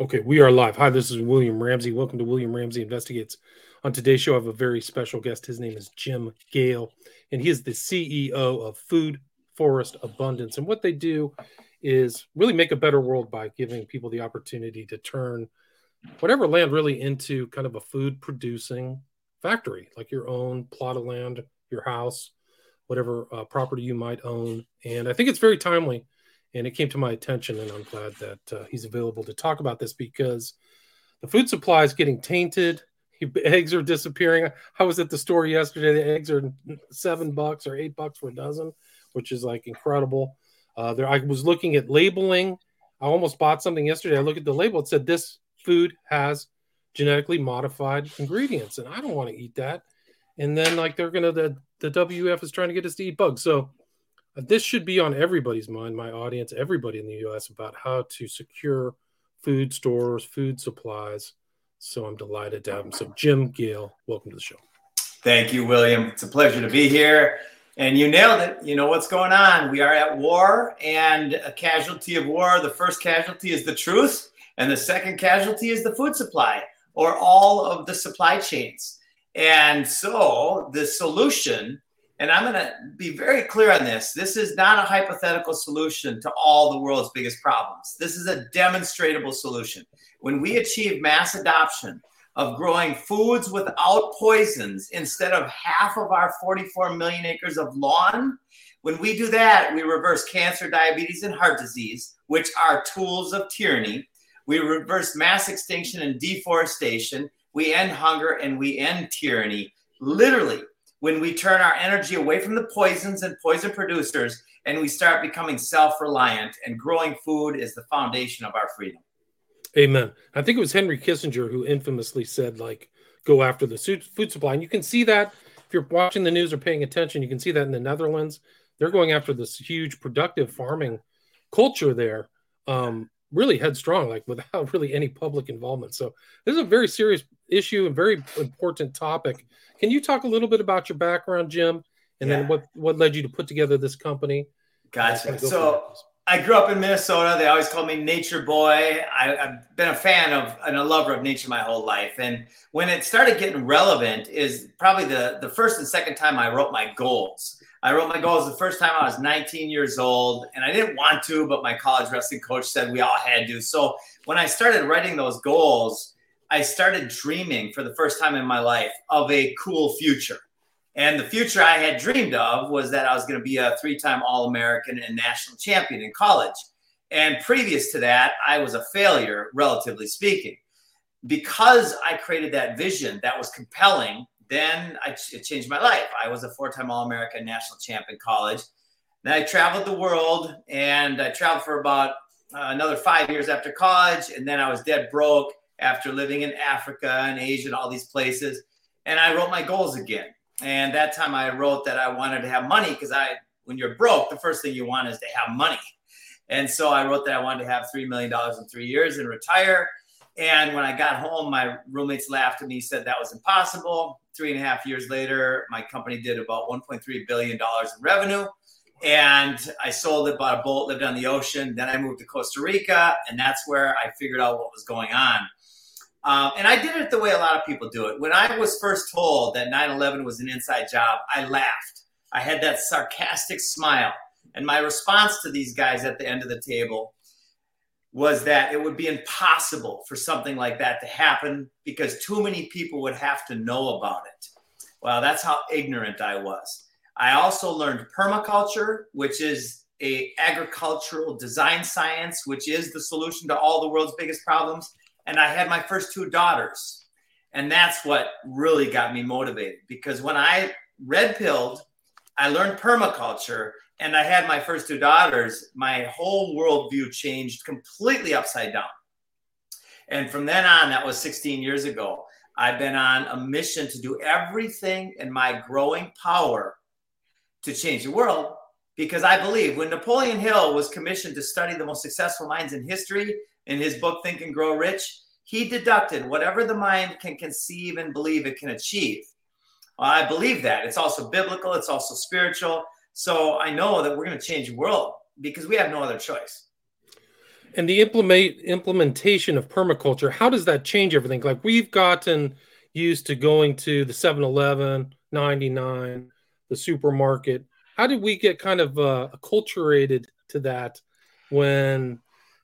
Okay, we are live. Hi, this is William Ramsey. Welcome to William Ramsey Investigates. On today's show, I have a very special guest. His name is Jim Gale, and he is the CEO of Food Forest Abundance. And what they do is really make a better world by giving people the opportunity to turn whatever land really into kind of a food producing factory, like your own plot of land, your house, whatever uh, property you might own. And I think it's very timely and it came to my attention, and I'm glad that uh, he's available to talk about this because the food supply is getting tainted. Eggs are disappearing. I was at the store yesterday. The eggs are seven bucks or eight bucks for a dozen, which is like incredible. Uh, there, I was looking at labeling. I almost bought something yesterday. I looked at the label. It said this food has genetically modified ingredients, and I don't want to eat that. And then, like, they're gonna the the WF is trying to get us to eat bugs. So Uh, this should be on everybody's mind, my audience, everybody in the US, about how to secure food stores, food supplies. So I'm delighted to have him. So, Jim Gale, welcome to the show. Thank you, William. It's a pleasure to be here. And you nailed it. You know what's going on. We are at war, and a casualty of war, the first casualty is the truth, and the second casualty is the food supply or all of the supply chains. And so the solution and I'm going to be very clear on this. This is not a hypothetical solution to all the world's biggest problems. This is a demonstrable solution. When we achieve mass adoption of growing foods without poisons instead of half of our 44 million acres of lawn, when we do that, we reverse cancer, diabetes, and heart disease, which are tools of tyranny. We reverse mass extinction and deforestation. We end hunger and we end tyranny. Literally, when we turn our energy away from the poisons and poison producers and we start becoming self-reliant and growing food is the foundation of our freedom. Amen. I think it was henry kissinger who infamously said like go after the food supply. And you can see that if you're watching the news or paying attention you can see that in the netherlands. They're going after this huge productive farming culture there um, really headstrong like without really any public involvement. So this is a very serious issue and very important topic can you talk a little bit about your background, Jim, and yeah. then what what led you to put together this company? Gotcha. So I grew up in Minnesota. They always called me Nature Boy. I, have been a fan of and a lover of nature my whole life. And when it started getting relevant, is probably the the first and second time I wrote my goals. I wrote my goals the first time I was 19 years old, and I didn't want to, but my college wrestling coach said we all had to. So when I started writing those goals, I started dreaming for the first time in my life of a cool future. And the future I had dreamed of was that I was going to be a three time All American and national champion in college. And previous to that, I was a failure, relatively speaking. Because I created that vision that was compelling, then I, it changed my life. I was a four time All American national champ in college. Then I traveled the world and I traveled for about uh, another five years after college. And then I was dead broke after living in Africa and Asia and all these places. And I wrote my goals again. And that time I wrote that I wanted to have money because I, when you're broke, the first thing you want is to have money. And so I wrote that I wanted to have $3 million in three years and retire. And when I got home, my roommates laughed at me, said that was impossible. Three and a half years later, my company did about $1.3 billion in revenue. And I sold it, bought a boat, lived on the ocean. Then I moved to Costa Rica, and that's where I figured out what was going on. Um, and I did it the way a lot of people do it. When I was first told that 9 11 was an inside job, I laughed. I had that sarcastic smile. And my response to these guys at the end of the table was that it would be impossible for something like that to happen because too many people would have to know about it. Well, that's how ignorant I was. I also learned permaculture, which is a agricultural design science, which is the solution to all the world's biggest problems and I had my first two daughters. And that's what really got me motivated because when I red pilled, I learned permaculture and I had my first two daughters, my whole worldview changed completely upside down. And from then on, that was 16 years ago, I've been on a mission to do everything in my growing power to change the world because I believe when Napoleon Hill was commissioned to study the most successful minds in history, in his book Think and Grow Rich, he deducted whatever the mind can conceive and believe it can achieve. Well, I believe that. It's also biblical, it's also spiritual. So I know that we're going to change the world because we have no other choice. And the implement implementation of permaculture, how does that change everything? Like we've gotten used to going to the 7-Eleven, 99, the supermarket. How did we get kind of uh, acculturated to that when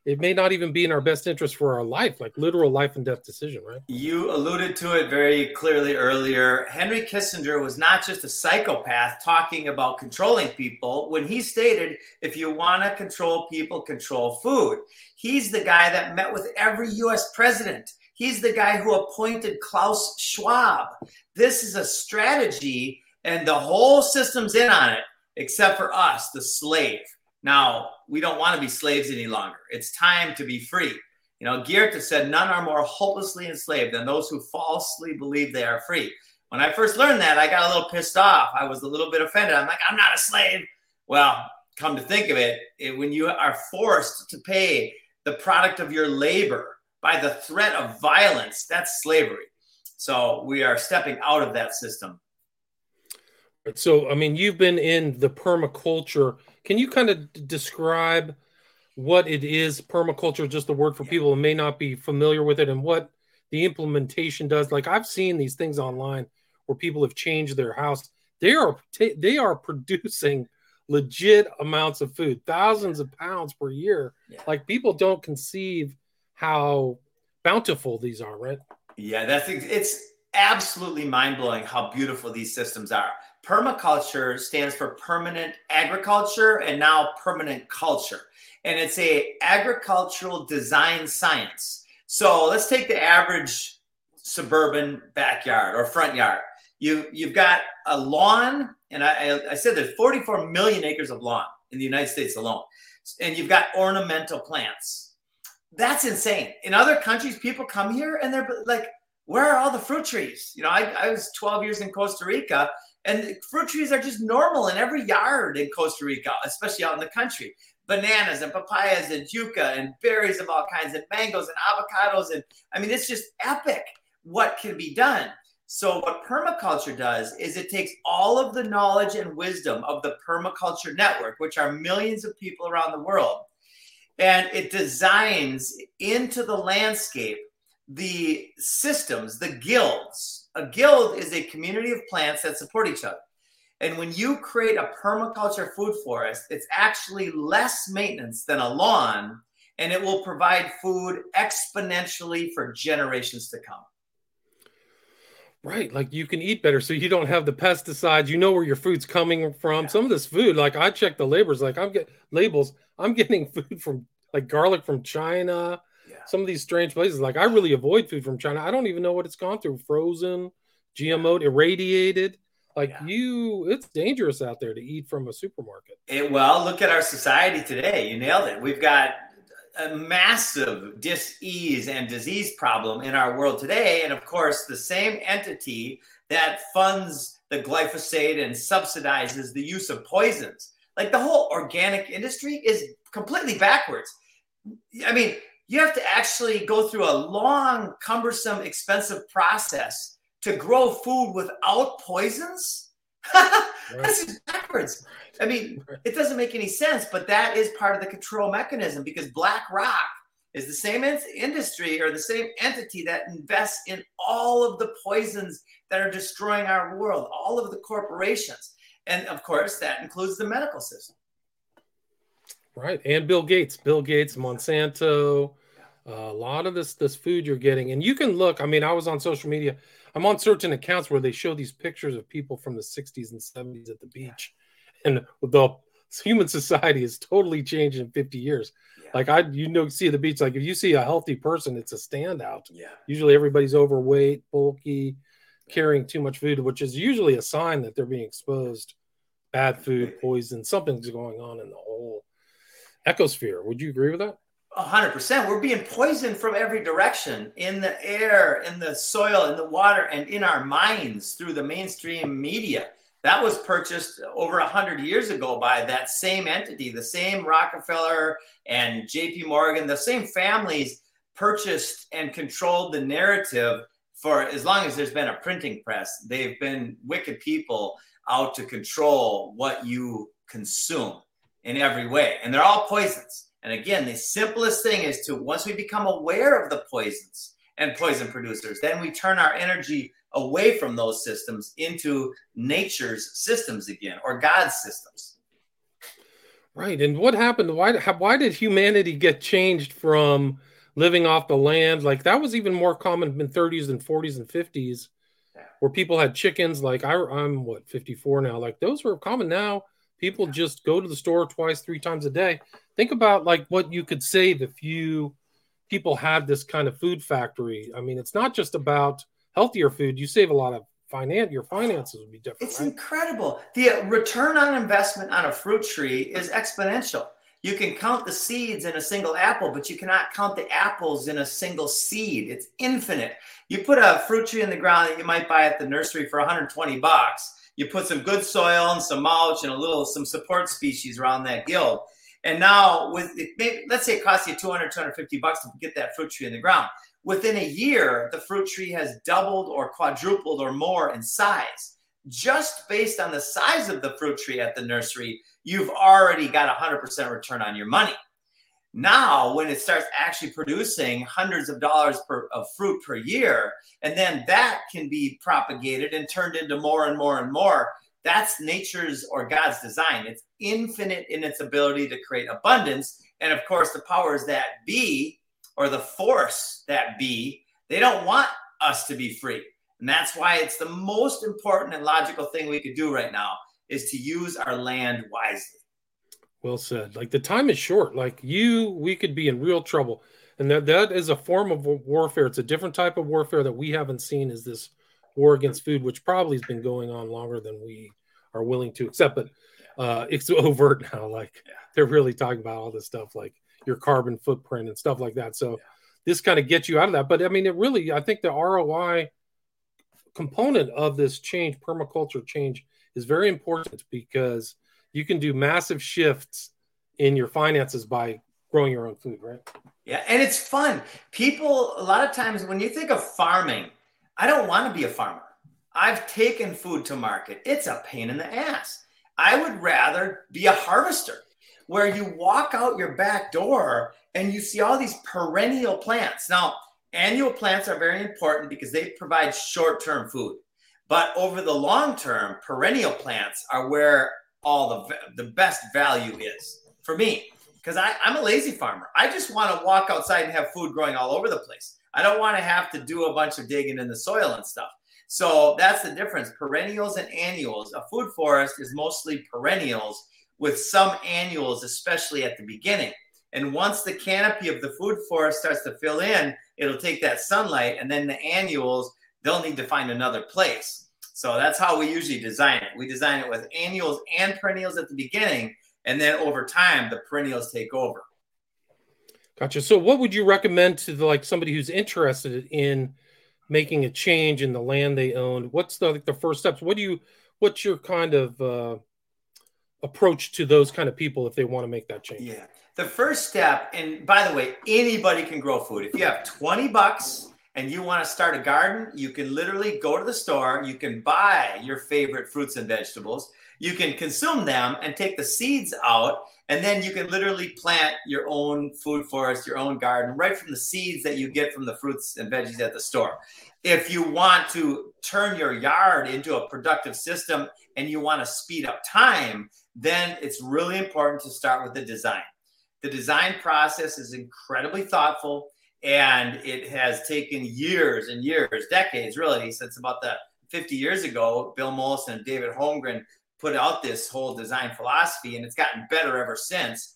it may not even be in our best interest for our life, like literal life and death decision, right? You alluded to it very clearly earlier. Henry Kissinger was not just a psychopath talking about controlling people when he stated, if you want to control people, control food. He's the guy that met with every US president. He's the guy who appointed Klaus Schwab. This is a strategy, and the whole system's in on it, except for us, the slave. Now, we don't want to be slaves any longer. It's time to be free. You know, Goethe said, None are more hopelessly enslaved than those who falsely believe they are free. When I first learned that, I got a little pissed off. I was a little bit offended. I'm like, I'm not a slave. Well, come to think of it, it when you are forced to pay the product of your labor by the threat of violence, that's slavery. So we are stepping out of that system. So, I mean, you've been in the permaculture can you kind of describe what it is? Permaculture, just a word for yeah. people who may not be familiar with it, and what the implementation does. Like I've seen these things online where people have changed their house. They are they are producing legit amounts of food, thousands of pounds per year. Yeah. Like people don't conceive how bountiful these are, right? Yeah, that's it's absolutely mind blowing how beautiful these systems are permaculture stands for permanent agriculture and now permanent culture. And it's a agricultural design science. So let's take the average suburban backyard or front yard. You you've got a lawn and I, I said there's 44 million acres of lawn in the united states alone. And you've got ornamental plants. That's insane. In other countries people come here and they're like where are all the fruit trees? You know i, I was 12 years in costa rica and fruit trees are just normal in every yard in Costa Rica, especially out in the country. Bananas and papayas and yuca and berries of all kinds and mangoes and avocados. And I mean, it's just epic what can be done. So, what permaculture does is it takes all of the knowledge and wisdom of the permaculture network, which are millions of people around the world, and it designs into the landscape the systems, the guilds, a guild is a community of plants that support each other. And when you create a permaculture food forest, it's actually less maintenance than a lawn, and it will provide food exponentially for generations to come. Right, like you can eat better, so you don't have the pesticides. You know where your food's coming from. Yeah. Some of this food, like I check the labels, like I'm getting labels. I'm getting food from like garlic from China, some of these strange places. Like I really avoid food from China. I don't even know what it's gone through. Frozen, GMO, irradiated. Like yeah. you, it's dangerous out there to eat from a supermarket. It, well, look at our society today. You nailed it. We've got a massive dis-ease and disease problem in our world today. And of course, the same entity that funds the glyphosate and subsidizes the use of poisons. Like the whole organic industry is completely backwards. I mean, you have to actually go through a long, cumbersome, expensive process to grow food without poisons. This is backwards. I mean, it doesn't make any sense, but that is part of the control mechanism because BlackRock is the same industry or the same entity that invests in all of the poisons that are destroying our world, all of the corporations. And of course, that includes the medical system. Right, and Bill Gates, Bill Gates, Monsanto, uh, a lot of this this food you're getting, and you can look. I mean, I was on social media. I'm on certain accounts where they show these pictures of people from the 60s and 70s at the beach, and the human society has totally changed in 50 years. Yeah. Like I, you know, see the beach. Like if you see a healthy person, it's a standout. Yeah. Usually everybody's overweight, bulky, carrying too much food, which is usually a sign that they're being exposed bad food, poison, something's going on in the ecosphere. Would you agree with that? 100%. We're being poisoned from every direction in the air, in the soil, in the water, and in our minds through the mainstream media. That was purchased over 100 years ago by that same entity, the same Rockefeller and JP Morgan, the same families purchased and controlled the narrative for as long as there's been a printing press. They've been wicked people out to control what you consume in every way. And they're all poisons And again, the simplest thing is to once we become aware of the poisons and poison producers, then we turn our energy away from those systems into nature's systems again or God's systems. Right. And what happened? Why why did humanity get changed from living off the land? Like that was even more common in 30s and 40s and 50s where people had chickens like I, i'm what 54 now like those were common now people just go to the store twice three times a day think about like what you could save if you people had this kind of food factory i mean it's not just about healthier food you save a lot of finance your finances would be different it's right? incredible the uh, return on investment on a fruit tree is exponential you can count the seeds in a single apple, but you cannot count the apples in a single seed. It's infinite. You put a fruit tree in the ground that you might buy at the nursery for 120 bucks. You put some good soil and some mulch and a little some support species around that guild. And now with it, let's say it costs you 200, 250 bucks to get that fruit tree in the ground. Within a year, the fruit tree has doubled or quadrupled or more in size. Just based on the size of the fruit tree at the nursery, you've already got a 100% return on your money. Now, when it starts actually producing hundreds of dollars per, of fruit per year, and then that can be propagated and turned into more and more and more, that's nature's or God's design. It's infinite in its ability to create abundance. And of course, the powers that be, or the force that be, they don't want us to be free. And that's why it's the most important and logical thing we could do right now is to use our land wisely. Well said. Like the time is short. Like you, we could be in real trouble. And that, that is a form of warfare. It's a different type of warfare that we haven't seen is this war against food, which probably has been going on longer than we are willing to accept. But uh, it's overt now. Like they're really talking about all this stuff, like your carbon footprint and stuff like that. So yeah. this kind of gets you out of that. But I mean, it really, I think the ROI component of this change, permaculture change, is very important because you can do massive shifts in your finances by growing your own food, right? Yeah, and it's fun. People, a lot of times when you think of farming, I don't want to be a farmer. I've taken food to market. It's a pain in the ass. I would rather be a harvester where you walk out your back door and you see all these perennial plants. Now, annual plants are very important because they provide short term food. But over the long term, perennial plants are where all the the best value is for me because I'm a lazy farmer. I just want to walk outside and have food growing all over the place. I don't want to have to do a bunch of digging in the soil and stuff. So that's the difference. Perennials and annuals. A food forest is mostly perennials with some annuals, especially at the beginning. And once the canopy of the food forest starts to fill in, it'll take that sunlight, and then the annuals, they'll need to find another place. So that's how we usually design it. We design it with annuals and perennials at the beginning, and then over time, the perennials take over. Gotcha. So, what would you recommend to the, like somebody who's interested in making a change in the land they own? What's the like, the first steps? What do you? What's your kind of uh, approach to those kind of people if they want to make that change? Yeah. The first step, and by the way, anybody can grow food. If you have 20 bucks and you want to start a garden, you can literally go to the store, you can buy your favorite fruits and vegetables, you can consume them and take the seeds out, and then you can literally plant your own food forest, your own garden, right from the seeds that you get from the fruits and veggies at the store. If you want to turn your yard into a productive system and you want to speed up time, then it's really important to start with the design. The design process is incredibly thoughtful and it has taken years and years, decades really, since about the 50 years ago, Bill Mollison and David Holmgren put out this whole design philosophy, and it's gotten better ever since.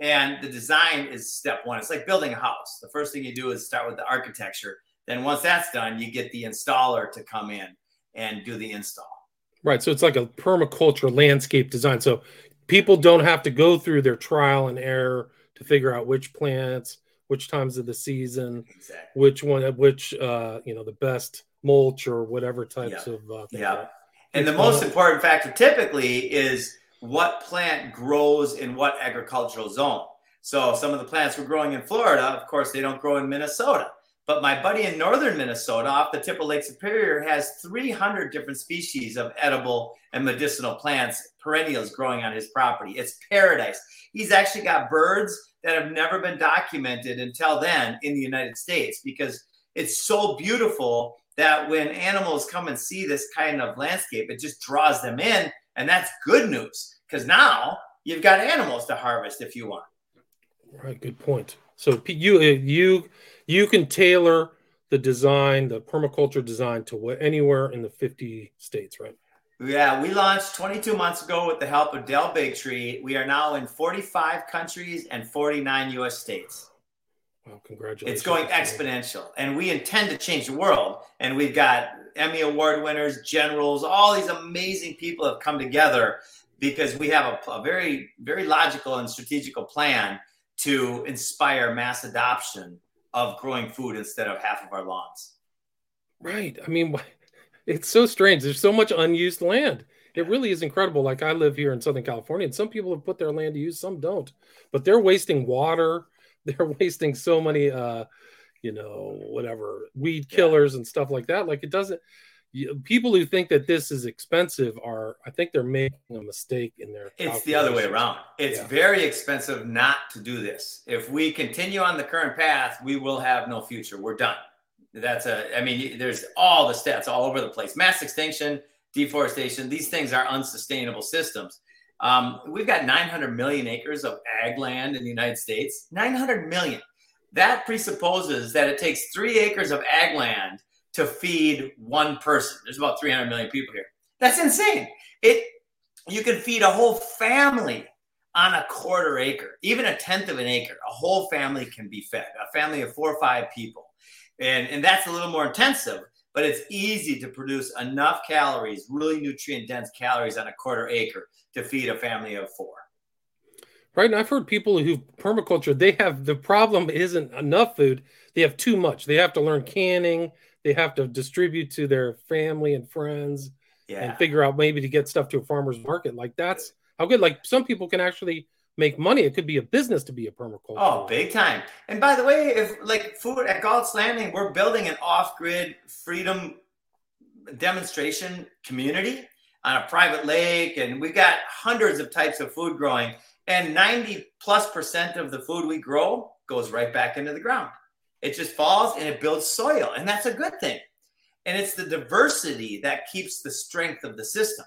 And the design is step one. It's like building a house. The first thing you do is start with the architecture. Then once that's done, you get the installer to come in and do the install. Right. So it's like a permaculture landscape design. So people don't have to go through their trial and error to figure out which plants which times of the season, exactly. which one, which uh, you know, the best mulch or whatever types yeah. of uh, yeah. And the most important factor typically is what plant grows in what agricultural zone. So some of the plants we're growing in Florida, of course, they don't grow in Minnesota. But my buddy in northern Minnesota, off the tip of Lake Superior, has 300 different species of edible and medicinal plants, perennials growing on his property. It's paradise. He's actually got birds that have never been documented until then in the United States because it's so beautiful that when animals come and see this kind of landscape, it just draws them in. And that's good news because now you've got animals to harvest if you want. Right, good point. So you uh, you you can tailor the design, the permaculture design to what anywhere in the 50 states, right? Yeah, we launched 22 months ago with the help of Del Bigtree. We are now in 45 countries and 49 US states. Well, congratulations. It's going exponential, and we intend to change the world. And we've got Emmy Award winners, generals, all these amazing people have come together because we have a, a very, very logical and strategical plan to inspire mass adoption of growing food instead of half of our lawns. Right. I mean, it's so strange. There's so much unused land. It really is incredible. Like I live here in Southern California, and some people have put their land to use, some don't. But they're wasting water. They're wasting so many, uh, you know, whatever weed killers yeah. and stuff like that. Like it doesn't. People who think that this is expensive are, I think, they're making a mistake in their. It's the other way around. It's yeah. very expensive not to do this. If we continue on the current path, we will have no future. We're done. That's a, I mean, there's all the stats all over the place mass extinction, deforestation. These things are unsustainable systems. Um, we've got 900 million acres of ag land in the United States. 900 million. That presupposes that it takes three acres of ag land to feed one person. There's about 300 million people here. That's insane. It you can feed a whole family on a quarter acre, even a tenth of an acre. A whole family can be fed. A family of four or five people and and that's a little more intensive but it's easy to produce enough calories really nutrient dense calories on a quarter acre to feed a family of four right and i've heard people who permaculture they have the problem isn't enough food they have too much they have to learn canning they have to distribute to their family and friends yeah. and figure out maybe to get stuff to a farmer's market like that's how good like some people can actually make money. It could be a business to be a permaculture. Oh, big time. And by the way, if like food at Galt's Landing, we're building an off-grid freedom demonstration community on a private lake, and we've got hundreds of types of food growing, and 90 plus percent of the food we grow goes right back into the ground. It just falls and it builds soil, and that's a good thing. And it's the diversity that keeps the strength of the system.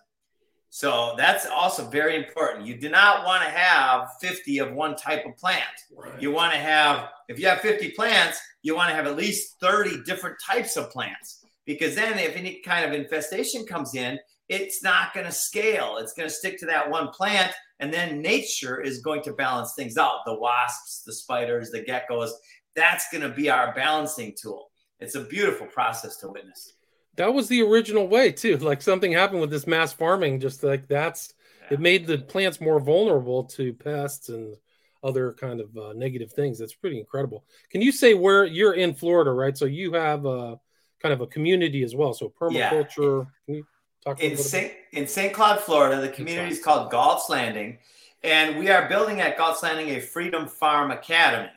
So that's also very important. You do not want to have 50 of one type of plant. Right. You want to have, if you have 50 plants, you want to have at least 30 different types of plants because then if any kind of infestation comes in, it's not going to scale. It's going to stick to that one plant. And then nature is going to balance things out the wasps, the spiders, the geckos. That's going to be our balancing tool. It's a beautiful process to witness that was the original way too. Like something happened with this mass farming, just like that's yeah. it made the plants more vulnerable to pests and other kind of uh, negative things. That's pretty incredible. Can you say where you're in Florida, right? So you have a kind of a community as well. So permaculture. Yeah. Can you talk in St. in St. Cloud, Florida? The community is called Galt's Landing, and we are building at Galt's Landing a Freedom Farm Academy.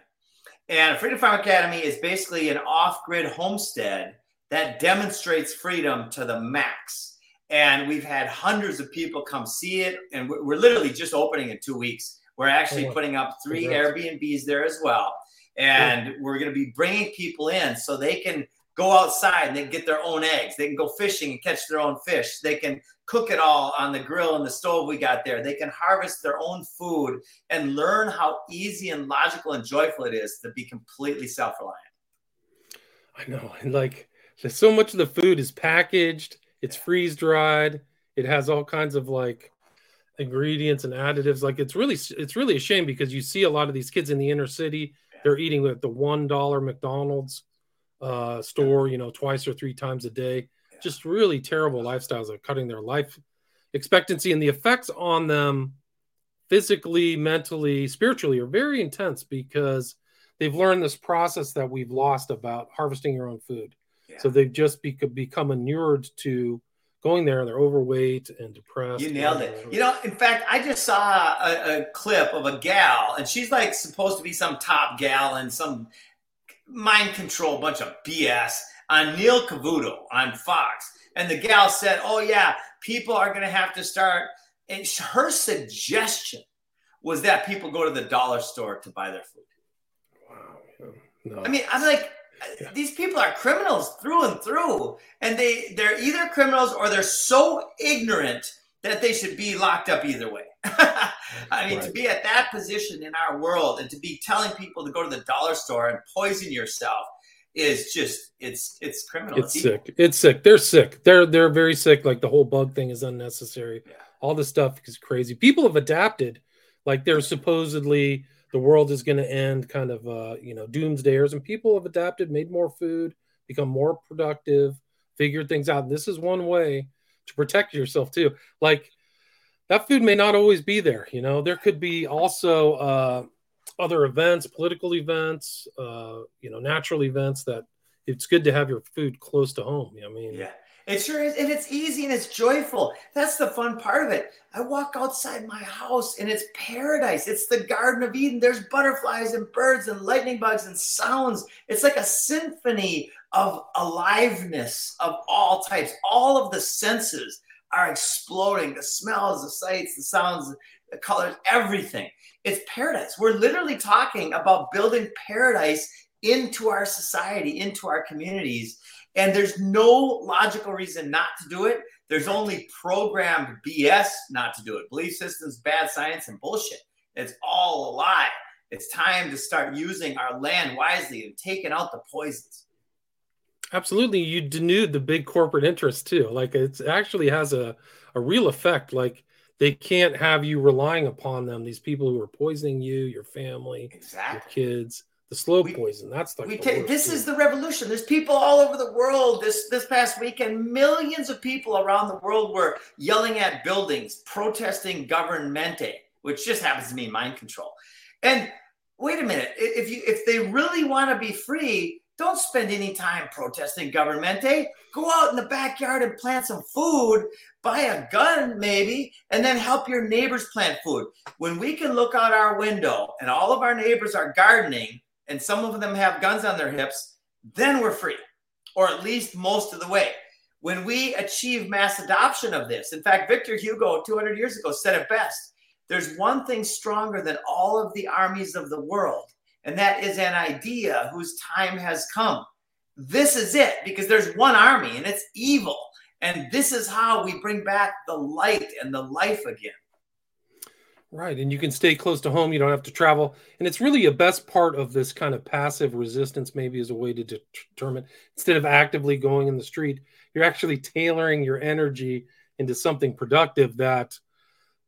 And Freedom Farm Academy is basically an off-grid homestead that demonstrates freedom to the max. And we've had hundreds of people come see it. And we're literally just opening in two weeks. We're actually oh, putting up three. Airbnbs there as well. And we're going to be bringing people in so they can go outside and they get their own eggs. They can go fishing and catch their own fish. They can cook it all on the grill and the stove we got there. They can harvest their own food and learn how easy and logical and joyful it is to be completely self reliant. I know. And like, there's so much of the food is packaged, it's freeze dried, it has all kinds of like ingredients and additives. Like it's really it's really a shame because you see a lot of these kids in the inner city, they're eating at the one dollar McDonald's uh, store, you know, twice or three times a day. Just really terrible lifestyles of cutting their life expectancy and the effects on them physically, mentally, spiritually are very intense because they've learned this process that we've lost about harvesting your own food. So they've just be- become inured to going there. and They're overweight and depressed. You nailed it. You know, in fact, I just saw a, a clip of a gal, and she's like supposed to be some top gal in some mind control bunch of BS on Neil Cavuto on Fox. And the gal said, Oh, yeah, people are going to have to start. And her suggestion was that people go to the dollar store to buy their food. Wow. No. I mean, I'm like, yeah. these people are criminals through and through. And they, they're either criminals or they're so ignorant that they should be locked up either way. I mean, right. to be at that position in our world and to be telling people to go to the dollar store and poison yourself is just it's it's criminal. It's, it's sick. It's sick. They're sick. They're they're very sick. Like the whole bug thing is unnecessary. Yeah. All this stuff is crazy. People have adapted. Like they're supposedly the world is going to end, kind of uh, you know, doomsdayers, and people have adapted, made more food, become more productive, figured things out. And this is one way to protect yourself too. Like that food may not always be there. You know, there could be also uh, other events, political events, uh, you know, natural events that it's good to have your food close to home. I mean, yeah. It sure is. And it's easy and it's joyful. That's the fun part of it. I walk outside my house and it's paradise. It's the Garden of Eden. There's butterflies and birds and lightning bugs and sounds. It's like a symphony of aliveness of all types. All of the senses are exploding the smells, the sights, the sounds, the colors, everything. It's paradise. We're literally talking about building paradise into our society, into our communities. And there's no logical reason not to do it. There's only programmed BS not to do it. Belief systems, bad science, and bullshit. It's all a lie. It's time to start using our land wisely and taking out the poisons. Absolutely. You denude the big corporate interests too. Like it actually has a, a real effect. Like they can't have you relying upon them, these people who are poisoning you, your family, exactly. your kids the slow we, poison. That's like we take this is the revolution. There's people all over the world. This this past weekend, millions of people around the world were yelling at buildings, protesting governmente, which just happens to mean mind control. And wait a minute, if you if they really want to be free, don't spend any time protesting governmente. Eh? Go out in the backyard and plant some food, buy a gun maybe, and then help your neighbors plant food. When we can look out our window and all of our neighbors are gardening and some of them have guns on their hips, then we're free, or at least most of the way. When we achieve mass adoption of this, in fact, Victor Hugo 200 years ago said it best there's one thing stronger than all of the armies of the world, and that is an idea whose time has come. This is it because there's one army and it's evil. And this is how we bring back the light and the life again. Right. And you can stay close to home. You don't have to travel. And it's really a best part of this kind of passive resistance, maybe as a way to determine instead of actively going in the street, you're actually tailoring your energy into something productive that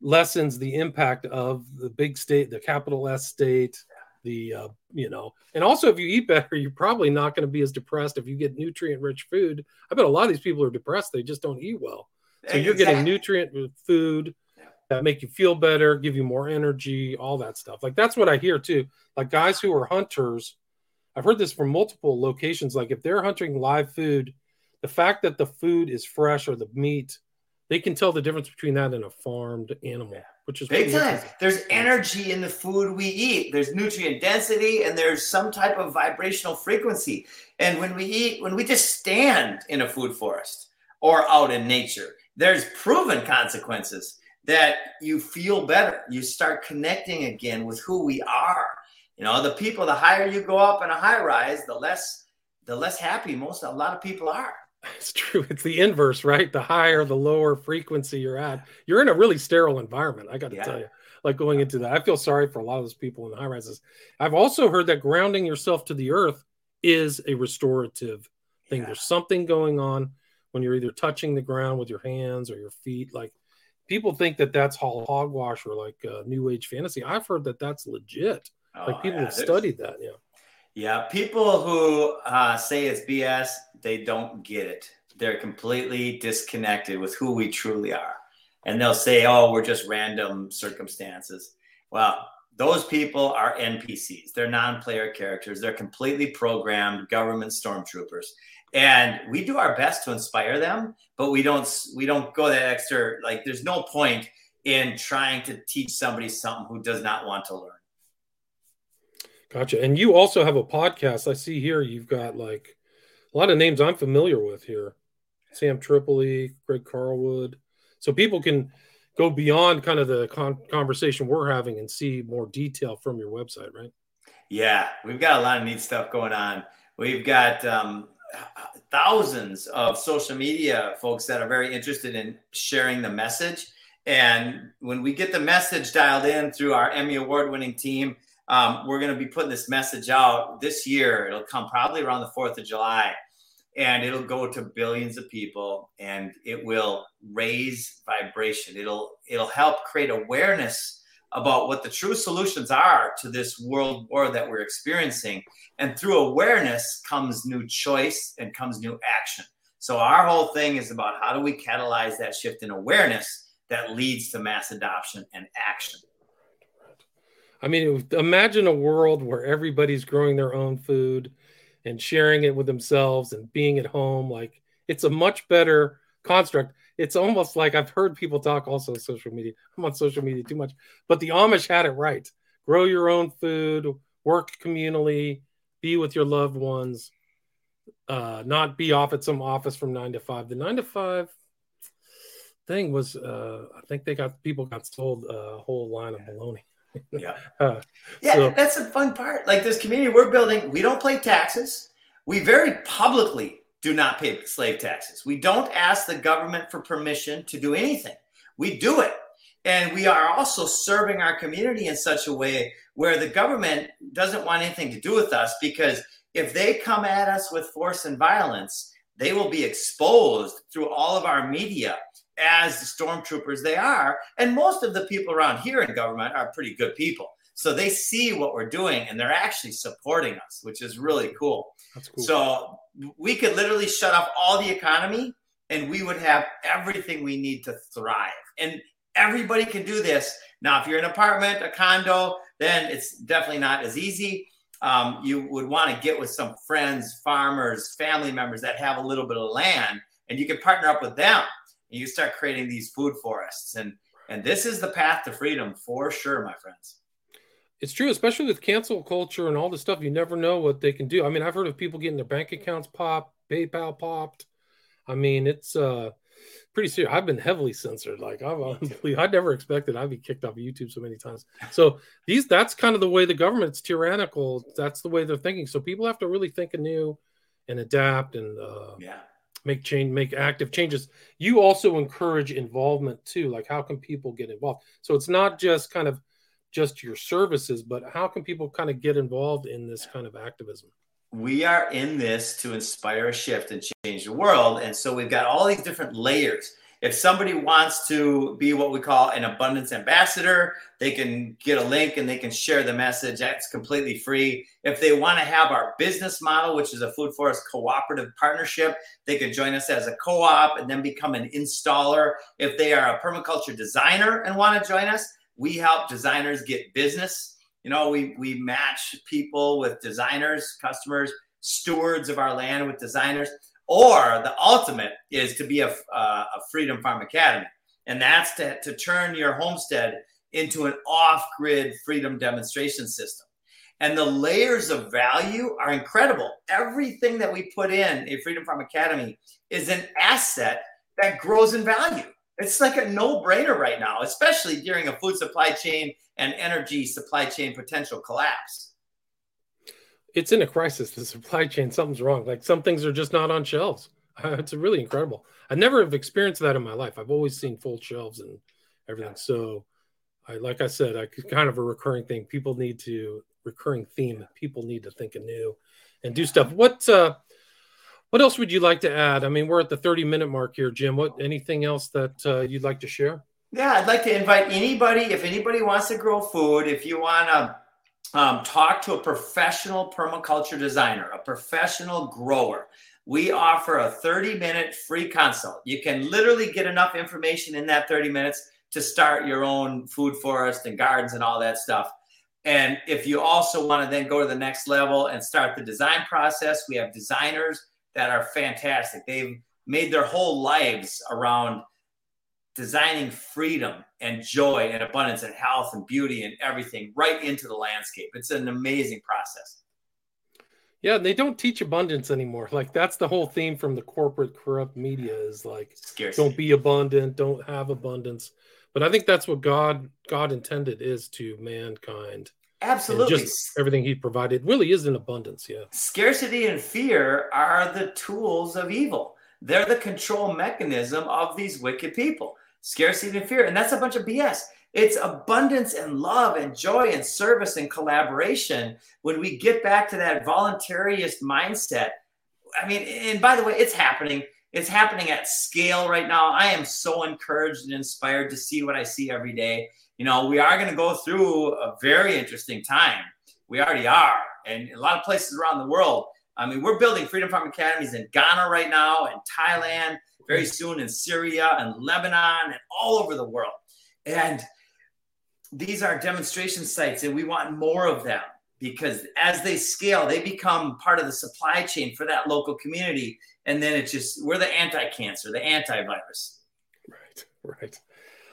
lessens the impact of the big state, the capital S state, the, uh, you know, and also if you eat better, you're probably not going to be as depressed if you get nutrient rich food. I bet a lot of these people are depressed. They just don't eat well. So you're getting nutrient food that make you feel better, give you more energy, all that stuff. Like that's what I hear too. Like guys who are hunters, I've heard this from multiple locations. Like if they're hunting live food, the fact that the food is fresh or the meat, they can tell the difference between that and a farmed animal, which is big time. There's energy in the food we eat. There's nutrient density and there's some type of vibrational frequency. And when we eat, when we just stand in a food forest or out in nature, there's proven consequences that you feel better. You start connecting again with who we are. You know, the people, the higher you go up in a high rise, the less the less happy most a lot of people are. It's true. It's the inverse, right? The higher, the lower frequency you're at. You're in a really sterile environment. I got to yeah. tell you, like going into that, I feel sorry for a lot of those people in the high rises. I've also heard that grounding yourself to the earth is a restorative thing. Yeah. There's something going on when you're either touching the ground with your hands or your feet. Like people think that that's hogwash or like uh, new age fantasy. I've heard that that's legit. Oh, like people yeah, have studied that. Yeah. Yeah. People who uh, say it's BS, they don't get it. They're completely disconnected with who we truly are. And they'll say, oh, we're just random circumstances. Well, those people are NPCs. They're non player characters. They're completely programmed government stormtroopers and we do our best to inspire them but we don't we don't go that extra like there's no point in trying to teach somebody something who does not want to learn Gotcha. And you also have a podcast. I see here you've got like a lot of names I'm familiar with here. Sam Tripoli, Greg Carlwood. So people can go beyond kind of the con- conversation we're having and see more detail from your website, right? Yeah, we've got a lot of neat stuff going on. We've got um, thousands of social media folks that are very interested in sharing the message. And when we get the message dialed in through our Emmy Award winning team, um, we're going to be putting this message out this year. It'll come probably around the 4th of July and it'll go to billions of people and it will raise vibration. It'll, it'll help create awareness about what the true solutions are to this world war that we're experiencing. And through awareness comes new choice and comes new action. So our whole thing is about how do we catalyze that shift in awareness that leads to mass adoption and action. I mean, imagine a world where everybody's growing their own food and sharing it with themselves and being at home. Like it's a much better construct. It's almost like I've heard people talk also on social media. I'm on social media too much, but the Amish had it right. Grow your own food, work communally, be with your loved ones, uh, not be off at some office from nine to five. The nine to five thing was, uh, I think they got people got sold a whole line of baloney. Yeah. Uh, yeah, so, that's the fun part. Like this community we're building, we don't pay taxes. We very publicly do not pay slave taxes. We don't ask the government for permission to do anything. We do it. And we are also serving our community in such a way where the government doesn't want anything to do with us because if they come at us with force and violence, they will be exposed through all of our media as the stormtroopers they are. And most of the people around here in government are pretty good people. So they see what we're doing and they're actually supporting us, which is really cool. cool. So we could literally shut off all the economy and we would have everything we need to thrive. And everybody can do this. Now, if you're in an apartment, a condo, then it's definitely not as easy. Um, you would want to get with some friends, farmers, family members that have a little bit of land, and you can partner up with them and you start creating these food forests. And and this is the path to freedom for sure my friends. It's true especially with cancel culture and all this stuff. You never know what they can do. I mean i've heard of people getting their bank accounts popped paypal popped. I mean it's uh pretty serious. I've been heavily censored. Like i've honestly, i never expected i'd be kicked off of youtube so many times. So these that's kind of the way the government's tyrannical. That's the way they're thinking. So people have to really think anew and adapt and uh yeah make change make active changes you also encourage involvement too. Like how can people get involved? So it's not just kind of just your services but how can people kind of get involved in this kind of activism? We are in this to inspire a shift and change the world. And so we've got all these different layers if somebody wants to be what we call an abundance ambassador, they can get a link and they can share the message. That's completely free. If they want to have our business model, which is a food forest cooperative partnership, they can join us as a co op and then become an installer. If they are a permaculture designer and want to join us, we help designers get business. You know, we, we match people with designers, customers, stewards of our land with designers or the ultimate is to be a, uh, a Freedom Farm Academy. And that's to, to turn your homestead into an off grid freedom demonstration system. And the layers of value are incredible. Everything that we put in a Freedom Farm Academy is an asset that grows in value. It's like a no brainer right now, especially during a food supply chain and energy supply chain potential collapse it's in a crisis. The supply chain, something's wrong. Like some things are just not on shelves. it's really incredible. I never have experienced that in my life. I've always seen full shelves and everything. So, I like I said, I kind of a recurring thing. People need to recurring theme. People need to think anew and do stuff. What uh, what else would you like to add? I mean, we're at the 30 minute mark here, Jim. What anything else that uh, you'd like to share? Yeah, I'd like to invite anybody. If anybody wants to grow food, if you want to um, talk to a professional permaculture designer, a professional grower. We offer a 30 minute free consult. You can literally get enough information in that 30 minutes to start your own food forest and gardens and all that stuff. And if you also want to then go to the next level and start the design process, we have designers that are fantastic. They've made their whole lives around designing freedom and joy and abundance and health and beauty and everything right into the landscape. It's an amazing process. Yeah, they don't teach abundance anymore. Like that's the whole theme from the corporate corrupt media is like Scarcity. don't be abundant, don't have abundance. But I think that's what God God intended is to mankind. Absolutely. just everything he provided really is in abundance, yeah. Scarcity and fear are the tools of evil. They're the control mechanism of these wicked people. Scarcity and fear. And that's a bunch of BS. It's abundance and love and joy and service and collaboration when we get back to that voluntarist mindset. I mean, and by the way, it's happening. It's happening at scale right now. I am so encouraged and inspired to see what I see every day. You know, we are going to go through a very interesting time. We already are. And a lot of places around the world. I mean, we're building Freedom Farm Academies in Ghana right now, and Thailand, very soon in Syria and Lebanon, and all over the world. And these are demonstration sites and we want more of them because as they scale they become part of the supply chain for that local community. And then it's just we're the anti-cancer the antivirus. Right right.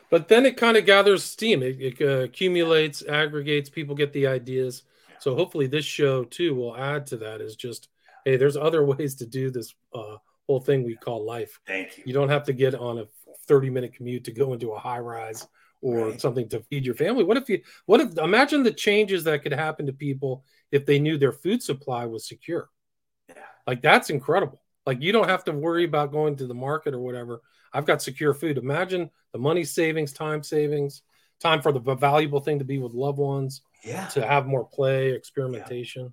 But then it kind of gathers steam. It, it uh, accumulates aggregates people get the ideas. So hopefully this show too will add to that is just hey there's other ways to do this uh, whole thing we call life thank you you don't have to get on a 30 minute commute to go into a high rise or right. something to feed your family. What if you what if imagine the changes that could happen to people if they knew their food supply was secure? Yeah. Like that's incredible. Like you don't have to worry about going to the market or whatever. I've got secure food. Imagine the money savings, time savings, time for the valuable thing to be with loved ones. Yeah. To have more play, experimentation. Yeah.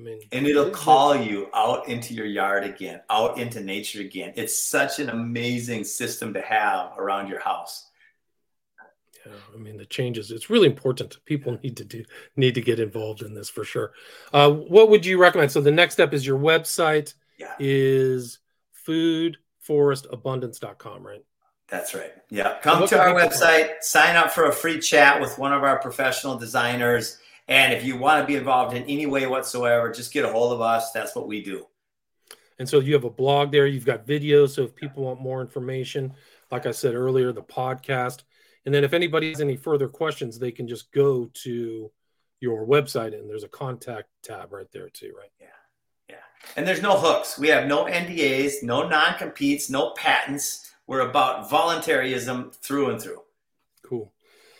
I mean, and it'll call you out into your yard again, out into nature again. It's such an amazing system to have around your house. Yeah, I mean the changes. It's really important. People need to do need to get involved in this for sure. Uh, what would you recommend? So the next step is your website yeah. is foodforestabundance.com, right? That's right. Yeah. Come to our website, sign up for a free chat with one of our professional designers. And if you want to be involved in any way whatsoever, just get a hold of us. That's what we do. And so you have a blog there, you've got videos. So if people want more information, like I said earlier, the podcast, and then if anybody has any further questions, they can just go to your website and there's a contact tab right there too, right? Yeah. Yeah. And there's no hooks. We have no NDAs, no non competes, no patents. We're about voluntarism through and through. Cool.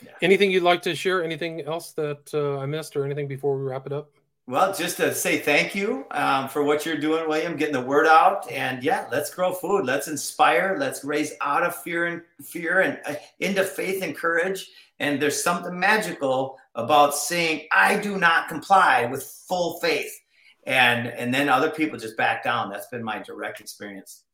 Yeah. Anything you'd like to share? Anything else that uh, I missed or anything before we wrap it up? Well, just to say thank you um, for what you're doing, William, getting the word out, and yeah, let's grow food. Let's inspire. Let's raise out of fear and fear and uh, into faith and courage. And there's something magical about saying, "I do not comply" with full faith, and and then other people just back down. That's been my direct experience.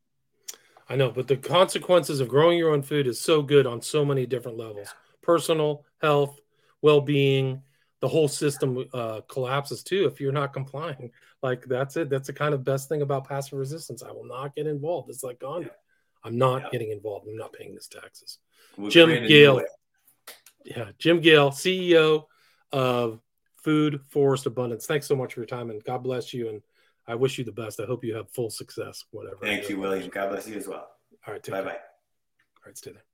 I know, but the consequences of growing your own food is so good on so many different levels: personal, health, well-being the whole system uh, collapses too if you're not complying. Like that's it. That's the kind of best thing about passive resistance. I will not get involved. It's like Gandhi. I'm not yeah. getting involved. I'm not paying these taxes. We'll Jim Gale. Yeah, Jim Gale, CEO of Food Forest Abundance. Thanks so much for your time and God bless you. And I wish you the best. I hope you have full success, whatever. Thank you, William. God bless you as well. All right. Bye bye. All right, stay there.